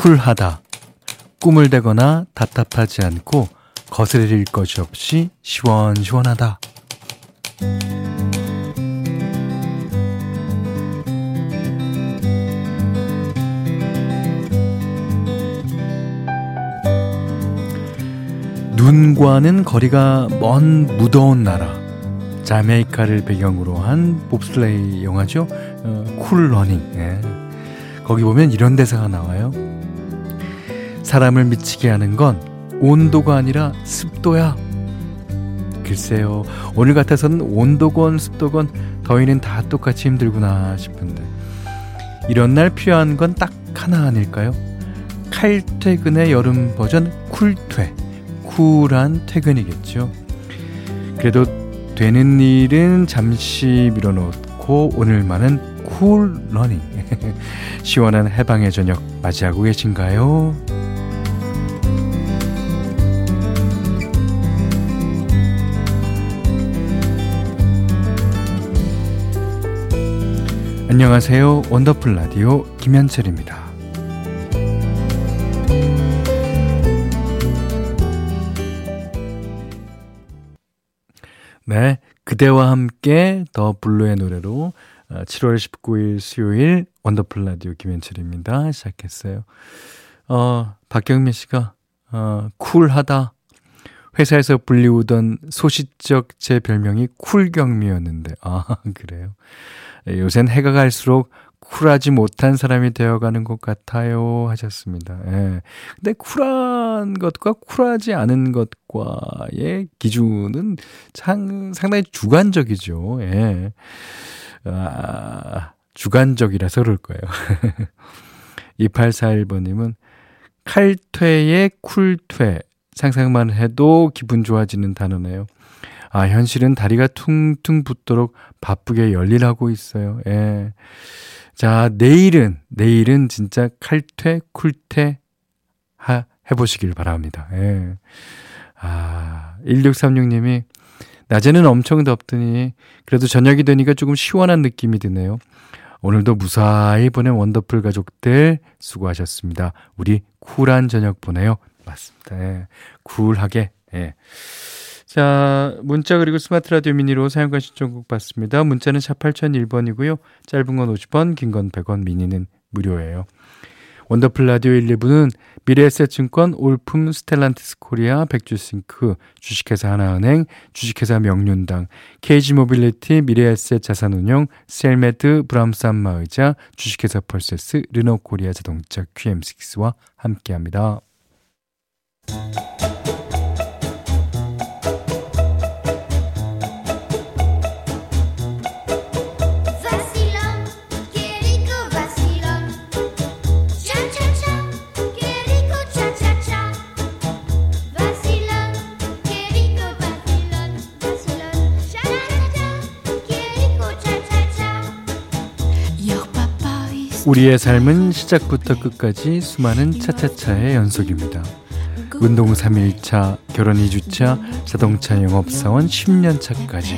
쿨하다. 꾸물대거나 답답하지 않고 거스릴 것이 없이 시원시원하다. 눈과는 거리가 먼 무더운 나라 자메이카를 배경으로 한 봅슬레이 영화죠 어, 쿨 러닝 예. 거기 보면 이런 대사가 나와요 사람을 미치게 하는 건 온도가 아니라 습도야 글쎄요 오늘 같아서는 온도건 습도건 더위는 다 똑같이 힘들구나 싶은데 이런 날 필요한 건 딱 하나 아닐까요 칼퇴근의 여름 버전 쿨퇴 쿨한 퇴근이겠죠. 그래도 되는 일은 잠시 밀어놓고 오늘만은 쿨 러닝. 시원한 해방의 저녁 맞이하고 계신가요? 안녕하세요. 원더풀 라디오 김현철입니다. 네. 그대와 함께 더 블루의 노래로 7월 어, 19일 수요일 원더풀 라디오 김현철입니다. 시작했어요. 어, 박경민 씨가, 어, 쿨하다. 회사에서 불리우던 소시적 제 별명이 쿨경미였는데, 아, 그래요. 예, 요샌 해가 갈수록 쿨하지 못한 사람이 되어가는 것 같아요. 하셨습니다. 예. 근데 쿨한 것과 쿨하지 않은 것과의 기준은 상, 상당히 주관적이죠. 예. 아, 주관적이라서 그럴 거예요. 2841번님은 칼퇴의 쿨퇴. 상상만 해도 기분 좋아지는 단어네요. 아, 현실은 다리가 퉁퉁 붓도록 바쁘게 열일하고 있어요. 예. 자, 내일은, 내일은 진짜 칼퇴, 쿨퇴 하, 해보시길 바랍니다. 예. 아, 1636님이 낮에는 엄청 덥더니 그래도 저녁이 되니까 조금 시원한 느낌이 드네요. 오늘도 무사히 보낸 원더풀 가족들 수고하셨습니다. 우리 쿨한 저녁 보내요. 맞습니다. 예. 쿨하게. 예. 자, 문자 그리고 스마트 라디오 미니로 사용과 신청곡 받습니다. 문자는 샵 8001번이고요. 짧은 건 50원, 긴 건 100원, 미니는 무료예요. 원더풀 라디오 1, 2부는 미래에셋증권, 올품 스텔란티스 코리아, 백조씽크, 주식회사 하나은행, 주식회사 명륜당, KG모빌리티, 미래에셋 자산운용, 셀메드, 브람스 안마의자, 주식회사 펄세스, 르노코리아 자동차 QM6와 함께합니다. 우리의 삶은 시작부터 끝까지 수많은 차차차의 연속입니다. 운동 3일차, 결혼 2주차, 자동차 영업사원 10년차까지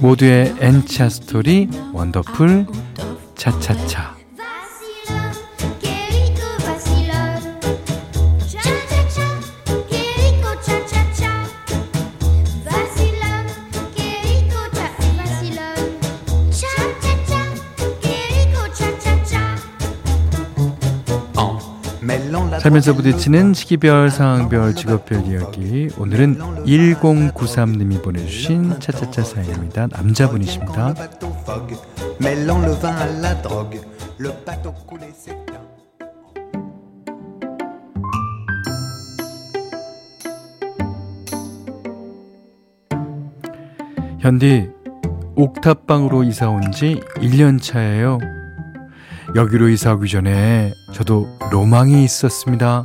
모두의 N차 스토리 원더풀 차차차 살면서 부딪히는 시기별, 상황별, 직업별 이야기. 오늘은 1093님이 보내주신 차차차 사연입니다. 남자분이십니다. 현디, 옥탑방으로 이사 온 지 1년 차예요. 여기로 이사 오기 전에 저도 로망이 있었습니다.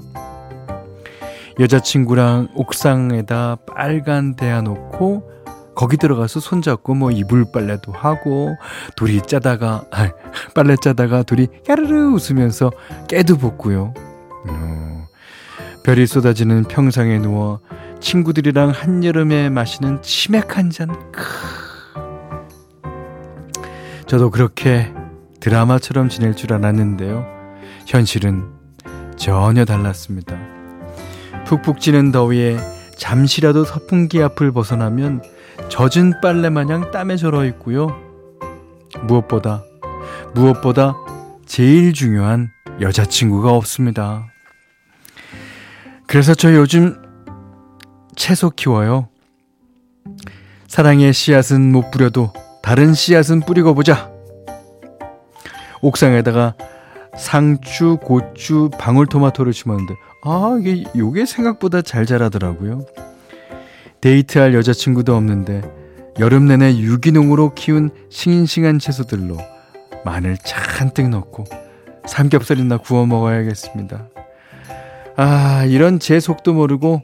여자친구랑 옥상에다 빨간 대야 놓고 거기 들어가서 손잡고 뭐 이불 빨래도 하고 둘이 짜다가 아, 빨래 짜다가 둘이 까르르 웃으면서 깨도 볶고요. 어, 별이 쏟아지는 평상에 누워 친구들이랑 한여름에 마시는 치맥 한 잔. 크. 저도 그렇게 드라마처럼 지낼 줄 알았는데요. 현실은 전혀 달랐습니다. 푹푹 찌는 더위에 잠시라도 선풍기 앞을 벗어나면 젖은 빨래 마냥 땀에 절어 있고요. 무엇보다, 무엇보다 제일 중요한 여자친구가 없습니다. 그래서 저 요즘 채소 키워요. 사랑의 씨앗은 못 뿌려도 다른 씨앗은 뿌리고 보자. 옥상에다가 상추, 고추, 방울토마토를 심었는데 아 이게 요게 생각보다 잘 자라더라고요. 데이트할 여자친구도 없는데 여름 내내 유기농으로 키운 싱싱한 채소들로 마늘 잔뜩 넣고 삼겹살이나 구워 먹어야겠습니다. 아 이런 제 속도 모르고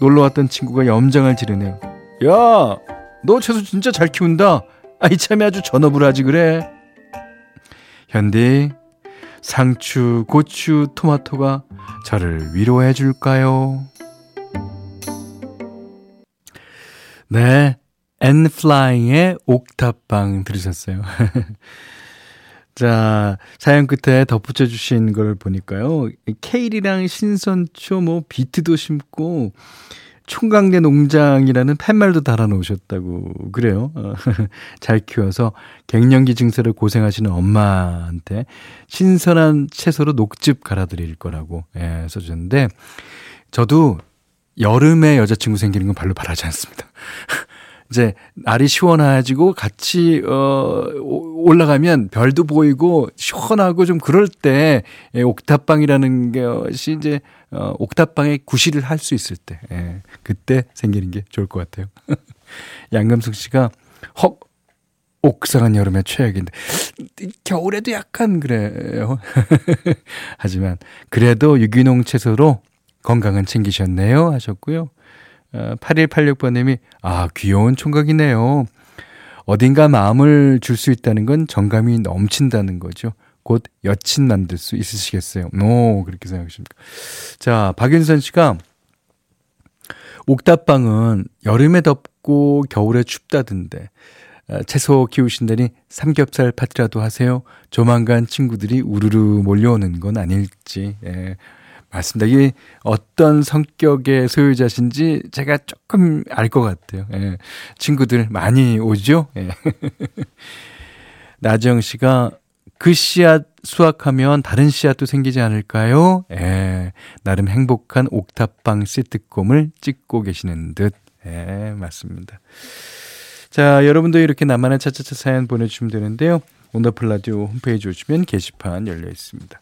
놀러 왔던 친구가 염장을 지르네요. 야, 너 채소 진짜 잘 키운다. 아, 이참에 아주 전업을 하지 그래. 현디, 상추, 고추, 토마토가 저를 위로해 줄까요? 네. 엔플라잉의 옥탑방 들으셨어요. 자, 사연 끝에 덧붙여 주신 걸 보니까요. 케일이랑 신선초, 뭐, 비트도 심고, 총각내 농장이라는 팻말도 달아 놓으셨다고 그래요. 어, 잘 키워서 갱년기 증세를 고생하시는 엄마한테 신선한 채소로 녹즙 갈아드릴 거라고 예, 써주셨는데 저도 여름에 여자친구 생기는 건 별로 바라지 않습니다. 이제 날이 시원해지고 같이 어 올라가면 별도 보이고 시원하고 좀 그럴 때 예, 옥탑방이라는 것이 이제 어 옥탑방에 구실을 할 수 있을 때 예, 그때 생기는 게 좋을 것 같아요. 양금숙 씨가 헉 옥상은 여름에 최악인데 겨울에도 약간 그래요. 하지만 그래도 유기농 채소로 건강은 챙기셨네요 하셨고요. 8186번님이, 아, 귀여운 총각이네요. 어딘가 마음을 줄 수 있다는 건 정감이 넘친다는 거죠. 곧 여친 만들 수 있으시겠어요. 오, 그렇게 생각하십니까. 자, 박윤선 씨가 옥탑방은 여름에 덥고 겨울에 춥다던데 아, 채소 키우신다니 삼겹살 파티라도 하세요. 조만간 친구들이 우르르 몰려오는 건 아닐지. 예. 맞습니다. 이게 어떤 성격의 소유자신지 제가 조금 알 것 같아요. 예. 친구들 많이 오죠? 예. 나지영 씨가 그 씨앗 수확하면 다른 씨앗도 생기지 않을까요? 예. 나름 행복한 옥탑방 시트콤을 찍고 계시는 듯. 예, 맞습니다. 자, 여러분도 이렇게 나만의 차차차 사연 보내주시면 되는데요. 온더플 라디오 홈페이지 오시면 게시판 열려 있습니다.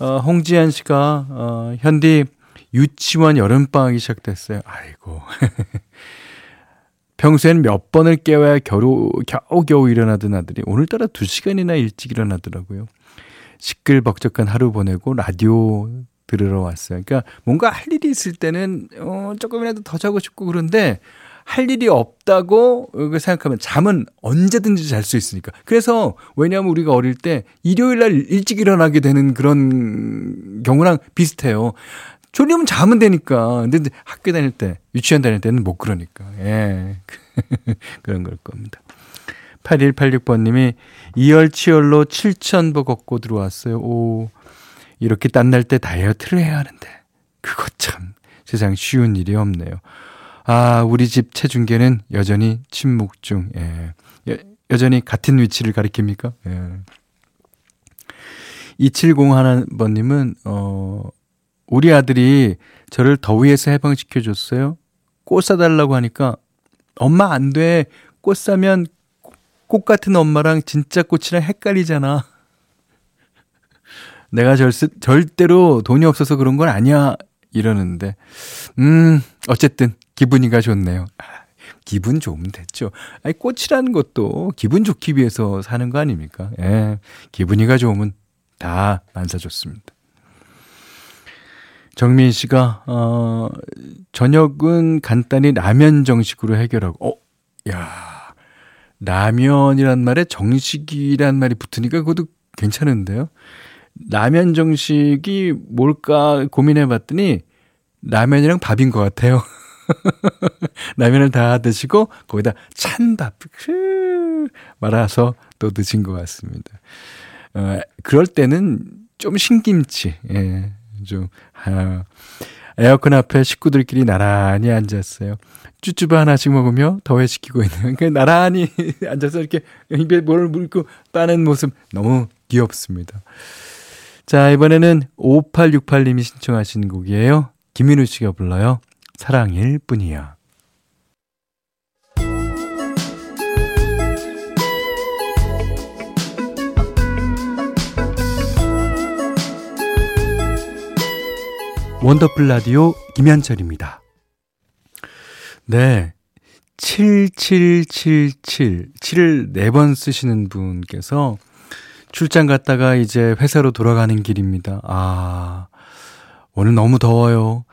어, 홍지한 씨가, 어, 현디, 유치원 여름방학이 시작됐어요. 아이고. 평소엔 몇 번을 깨워야 겨우, 겨우겨우 일어나던 아들이 오늘따라 두 시간이나 일찍 일어나더라고요. 시끌벅적한 하루 보내고 라디오 들으러 왔어요. 그러니까 뭔가 할 일이 있을 때는, 어, 조금이라도 더 자고 싶고 그런데 할 일이 없다고 생각하면 잠은 언제든지 잘 수 있으니까. 그래서 왜냐하면 우리가 어릴 때 일요일 날 일찍 일어나게 되는 그런 경우랑 비슷해요. 졸리면 자면 되니까. 근데 학교 다닐 때, 유치원 다닐 때는 못 그러니까. 예. 그런 걸 겁니다. 8186번님이 이열치열로 7,000보 걷고 들어왔어요. 오, 이렇게 땀날 때 다이어트를 해야 하는데. 그거 참 세상 쉬운 일이 없네요. 아, 우리 집 체중계는 여전히 침묵 중. 예. 여, 여전히 같은 위치를 가리킵니까? 예. 2701번님은, 어, 우리 아들이 저를 더위에서 해방시켜줬어요. 꽃 사달라고 하니까, 엄마 안 돼. 꽃 사면 꽃 같은 엄마랑 진짜 꽃이랑 헷갈리잖아. 내가 절, 절대로 돈이 없어서 그런 건 아니야. 이러는데, 음, 어쨌든, 기분이가 좋네요. 아, 기분 좋으면 됐죠. 아니, 꽃이라는 것도 기분 좋기 위해서 사는 거 아닙니까? 예. 기분이가 좋으면 다 만사 좋습니다. 정민 씨가, 어, 저녁은 간단히 라면 정식으로 해결하고, 어, 야 라면이란 말에 정식이란 말이 붙으니까 그것도 괜찮은데요? 라면 정식이 뭘까 고민해 봤더니 라면이랑 밥인 것 같아요. 라면을 다 드시고 거기다 찬밥 말아서 또 드신 것 같습니다. 어, 그럴 때는 좀 신김치. 예. 좀, 아, 에어컨 앞에 식구들끼리 나란히 앉았어요. 쭈쭈바 하나씩 먹으며 더해시키고 있는. 그 나란히 앉아서 이렇게 입에 뭘 물고 빠는 모습 너무 귀엽습니다. 자, 이번에는 5868님이 신청하신 곡이에요. 김민우 씨가 불러요. 사랑일 뿐이야. 원더풀 라디오 김현철입니다. 네. 7777, 7을 4번 쓰시는 분께서 출장 갔다가 이제 회사로 돌아가는 길입니다. 아, 오늘 너무 더워요.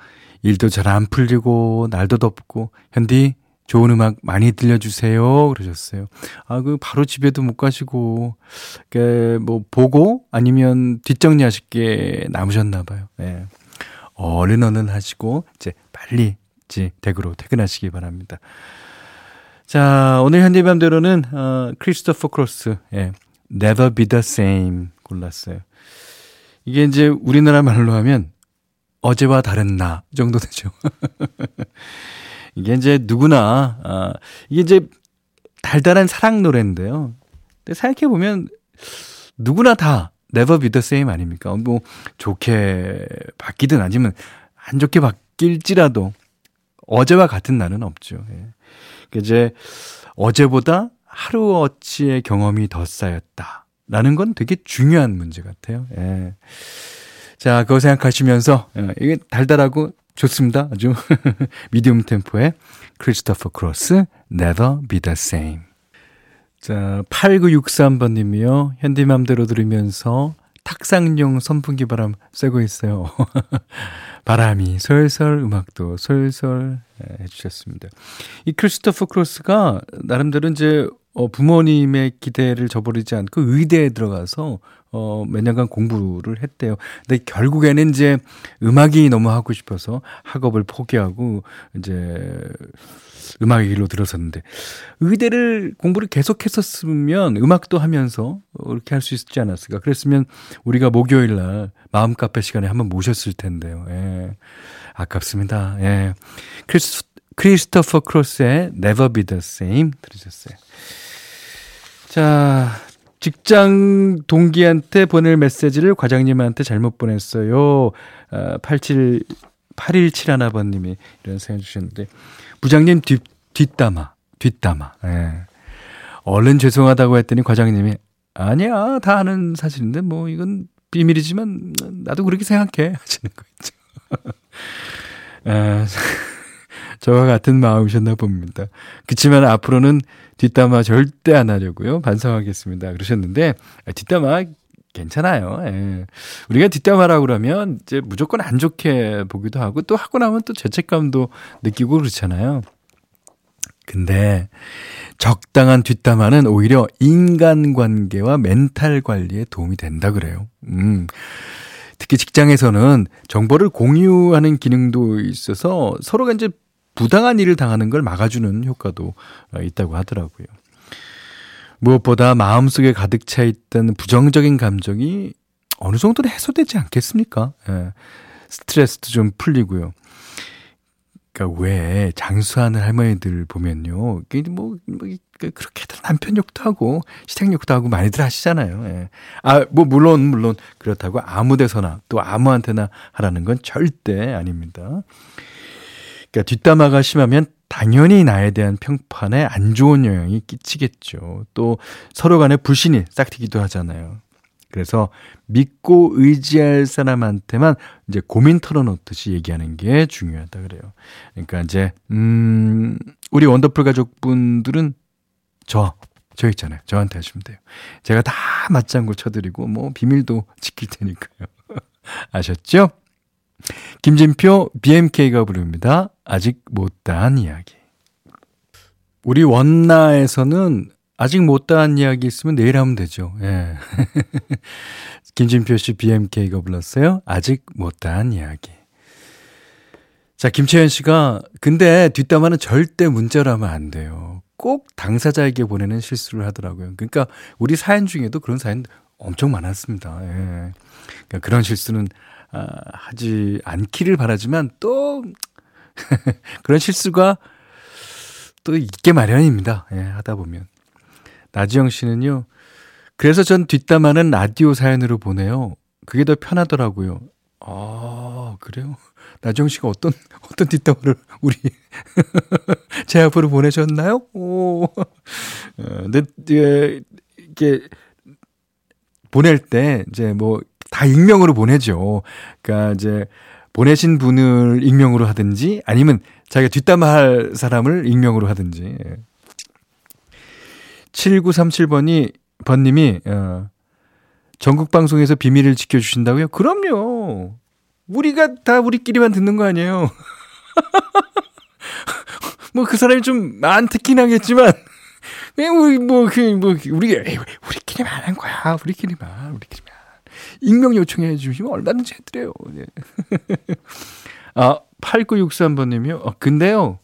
일도 잘 안 풀리고, 날도 덥고, 현디, 좋은 음악 많이 들려주세요. 그러셨어요. 아, 그, 바로 집에도 못 가시고, 그, 뭐, 보고, 아니면 뒷정리 하실 게 남으셨나봐요. 네. 얼른 얼른 하시고 이제 빨리 이제 댁으로 퇴근하시기 바랍니다. 자, 오늘 현대맘대로는 어, 크리스토퍼 크로스 예, Never Be the Same 골랐어요. 이게 이제 우리나라 말로 하면 어제와 다른 나 정도 되죠. 이게 이제 누구나 아, 이게 이제 달달한 사랑 노래인데요. 근데 생각해 보면 누구나 다 never be the same 아닙니까? 뭐 좋게 바뀌든 아니면 안 좋게 바뀔지라도 어제와 같은 날은 없죠. 예. 이제 어제보다 하루어치의 경험이 더 쌓였다. 라는 건 되게 중요한 문제 같아요. 예. 자, 그거 생각하시면서, 예, 이게 달달하고 좋습니다. 아주 medium 템포의 크리스토퍼 크로스, Never Be the Same. 자, 8963번 님이요. 현디맘대로 들으면서 탁상용 선풍기 바람 쐬고 있어요. 바람이 솔솔, 음악도 솔솔 해주셨습니다. 이 크리스토퍼 크로스가 나름대로 이제 어, 부모님의 기대를 저버리지 않고 의대에 들어가서 어, 몇 년간 공부를 했대요. 근데 결국에는 이제 음악이 너무 하고 싶어서 학업을 포기하고 이제 음악의 길로 들어섰는데 의대를 공부를 계속했었으면 음악도 하면서 이렇게 할 수 있지 않았을까. 그랬으면 우리가 목요일 날 마음 카페 시간에 한번 모셨을 텐데요. 예. 아깝습니다. 예. 크리스, 크리스토퍼 크로스의 Never Be the Same 들으셨어요. 자, 직장 동기한테 보낼 메시지를 과장님한테 잘못 보냈어요. 아, 87, 8171번님이 이런 사연 주셨는데, 부장님 뒷, 뒷담화, 뒷담화. 예. 얼른 죄송하다고 했더니 과장님이, 아니야, 다 아는 사실인데, 뭐, 이건 비밀이지만, 나도 그렇게 생각해. 하시는 거 있죠. 아, 저와 같은 마음이셨나 봅니다. 그치만 앞으로는 뒷담화 절대 안 하려고요. 반성하겠습니다. 그러셨는데, 아, 뒷담화 괜찮아요. 예. 우리가 뒷담화라고 그러면 이제 무조건 안 좋게 보기도 하고 또 하고 나면 또 죄책감도 느끼고 그렇잖아요. 근데 적당한 뒷담화는 오히려 인간관계와 멘탈 관리에 도움이 된다 그래요. 음. 특히 직장에서는 정보를 공유하는 기능도 있어서 서로가 이제 부당한 일을 당하는 걸 막아주는 효과도 있다고 하더라고요. 무엇보다 마음속에 가득 차 있던 부정적인 감정이 어느 정도는 해소되지 않겠습니까? 예. 스트레스도 좀 풀리고요. 그러니까 왜 장수하는 할머니들 보면요. 뭐, 뭐 그렇게들 남편 욕도 하고 시댁 욕도 하고 많이들 하시잖아요. 예. 아, 뭐 물론 물론 그렇다고 아무 데서나 또 아무한테나 하라는 건 절대 아닙니다. 그러니까 뒷담화가 심하면 당연히 나에 대한 평판에 안 좋은 영향이 끼치겠죠. 또 서로 간에 불신이 싹트기도 하잖아요. 그래서 믿고 의지할 사람한테만 이제 고민 털어놓듯이 얘기하는 게 중요하다 그래요. 그러니까 이제 음 우리 원더풀 가족분들은 저, 저 있잖아요. 저한테 하시면 돼요. 제가 다 맞장구 쳐드리고 뭐 비밀도 지킬 테니까요. 아셨죠? 김진표 BMK가 부릅니다. 아직 못다한 이야기. 우리 원나에서는 아직 못다한 이야기 있으면 내일 하면 되죠. 예. 김진표 씨 BMK가 불렀어요. 아직 못다한 이야기. 자, 김채연 씨가 근데 뒷담화는 절대 문자로 하면 안 돼요. 꼭 당사자에게 보내는 실수를 하더라고요. 그러니까 우리 사연 중에도 그런 사연 엄청 많았습니다. 예. 그러니까 그런 실수는 아, 하지 않기를 바라지만 또 그런 실수가 또 있게 마련입니다. 예, 하다 보면. 나지영 씨는요. 그래서 전 뒷담화는 라디오 사연으로 보내요. 그게 더 편하더라고요. 아, 그래요? 나지영 씨가 어떤, 어떤 뒷담화를 우리 제 앞으로 보내셨나요? 오. 어, 근데, 예, 이게, 보낼 때, 이제 뭐, 다 익명으로 보내죠. 그러니까 이제, 보내신 분을 익명으로 하든지, 아니면 자기가 뒷담화할 사람을 익명으로 하든지. 7937번이, 번님이, 어, 전국 방송에서 비밀을 지켜 주신다고요? 그럼요. 우리가 다 우리끼리만 듣는 거 아니에요. 뭐 그 사람이 좀 안 듣긴 하겠지만, 우리 뭐, 그, 뭐, 우리, 우리끼리만 하는 거야. 우리끼리만, 우리끼리만. 익명 요청해 주시면 얼마든지 해드려요. 네. 아, 8963번님이요. 어, 근데요.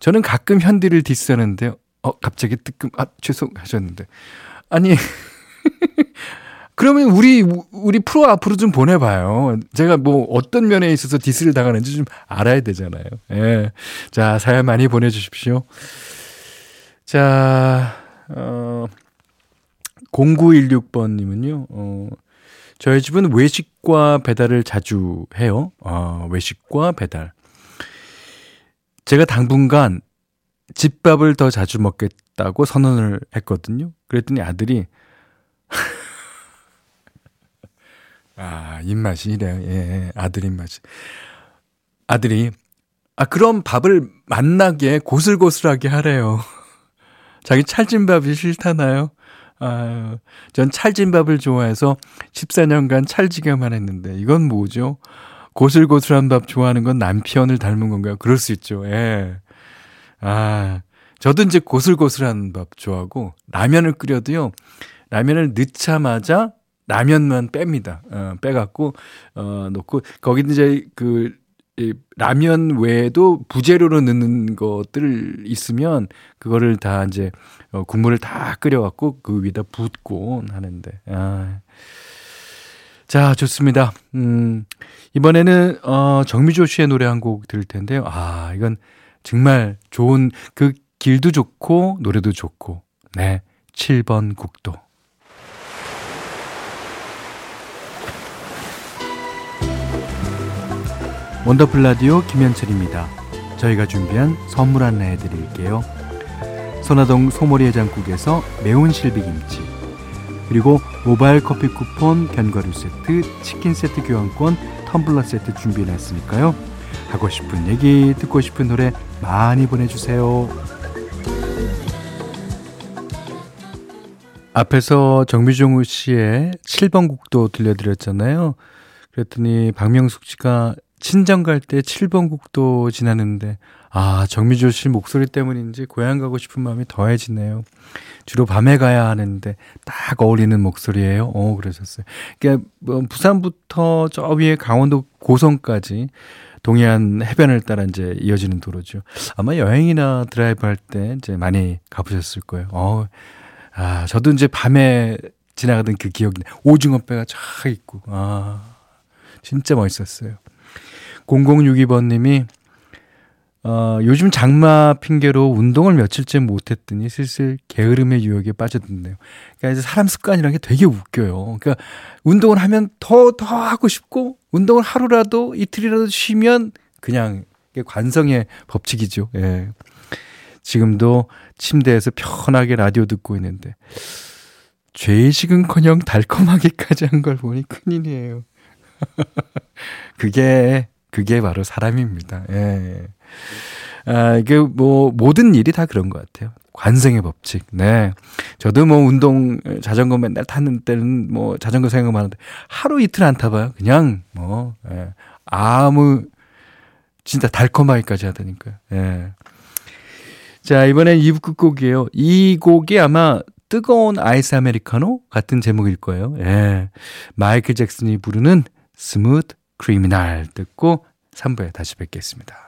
저는 가끔 현디를 디스하는데요. 어, 갑자기 뜨끔, 아, 죄송하셨는데. 아니, 그러면 우리, 우리 프로 앞으로 좀 보내봐요. 제가 뭐 어떤 면에 있어서 디스를 당하는지 좀 알아야 되잖아요. 예. 자, 사연 많이 보내주십시오. 자, 어, 0916번님은요, 어, 저희 집은 외식과 배달을 자주 해요. 어, 외식과 배달. 제가 당분간 집밥을 더 자주 먹겠다고 선언을 했거든요. 그랬더니 아들이 아, 입맛이 이래요. 예, 아들 입맛이. 아들이 아, 그럼 밥을 맛나게 고슬고슬하게 하래요. 자기 찰진밥이 싫다나요? 아유, 전 찰진밥을 좋아해서 14년간 찰지게만 했는데, 이건 뭐죠? 고슬고슬한 밥 좋아하는 건 남편을 닮은 건가요? 그럴 수 있죠, 예. 아, 저도 이제 고슬고슬한 밥 좋아하고, 라면을 끓여도요, 라면을 넣자마자 라면만 뺍니다. 어, 빼갖고, 어, 놓고, 거기 이제 그, 이 라면 외에도 부재료로 넣는 것들 있으면 그거를 다 이제 어, 국물을 다 끓여갖고 그 위에다 붓고 하는데 아. 자 좋습니다. 음 이번에는 어 정미조 씨의 노래 한 곡 들을 텐데요. 아 이건 정말 좋은 그 길도 좋고 노래도 좋고 네 7번 국도. 원더풀 라디오 김현철입니다. 저희가 준비한 선물 안내해 드릴게요. 선화동 소머리 해장국에서 매운 실비김치 그리고 모바일 커피 쿠폰, 견과류 세트, 치킨 세트 교환권, 텀블러 세트 준비해놨으니까요. 하고 싶은 얘기, 듣고 싶은 노래 많이 보내주세요. 앞에서 정미종우 씨의 7번 국도 들려드렸잖아요. 그랬더니 박명숙 씨가 친정 갈 때 7번 국도 지나는데 아 정미조 씨 목소리 때문인지 고향 가고 싶은 마음이 더해지네요. 주로 밤에 가야 하는데 딱 어울리는 목소리예요. 어 그러셨어요. 그러니까 뭐 부산부터 저 위에 강원도 고성까지 동해안 해변을 따라 이제 이어지는 도로죠. 아마 여행이나 드라이브 할 때 이제 많이 가보셨을 거예요. 어, 아 저도 이제 밤에 지나가던 그 기억이 오징어 배가 쫙 있고 아 진짜 멋있었어요. 0062번님이 어, 요즘 장마 핑계로 운동을 며칠째 못했더니 슬슬 게으름의 유혹에 빠져든네요. 그러니까 이제 사람 습관이라는 게 되게 웃겨요. 그러니까 운동을 하면 더, 더 하고 싶고, 운동을 하루라도 이틀이라도 쉬면 그냥 관성의 법칙이죠. 예. 지금도 침대에서 편하게 라디오 듣고 있는데, 죄의식은 커녕 달콤하게까지 한 걸 보니 큰일이에요. 그게 그게 바로 사람입니다. 예. 아, 이게 뭐, 모든 일이 다 그런 것 같아요. 관성의 법칙. 네. 저도 뭐 운동, 자전거 맨날 타는 때는 뭐 자전거 생각만 하는데 하루 이틀 안 타봐요. 그냥 뭐, 예. 아무, 진짜 달콤하기까지 하다니까요. 예. 자, 이번엔 2부 끝곡이에요. 이 곡이 아마 뜨거운 아이스 아메리카노 같은 제목일 거예요. 예. 마이클 잭슨이 부르는 Smooth Criminal 듣고 3부에 다시 뵙겠습니다.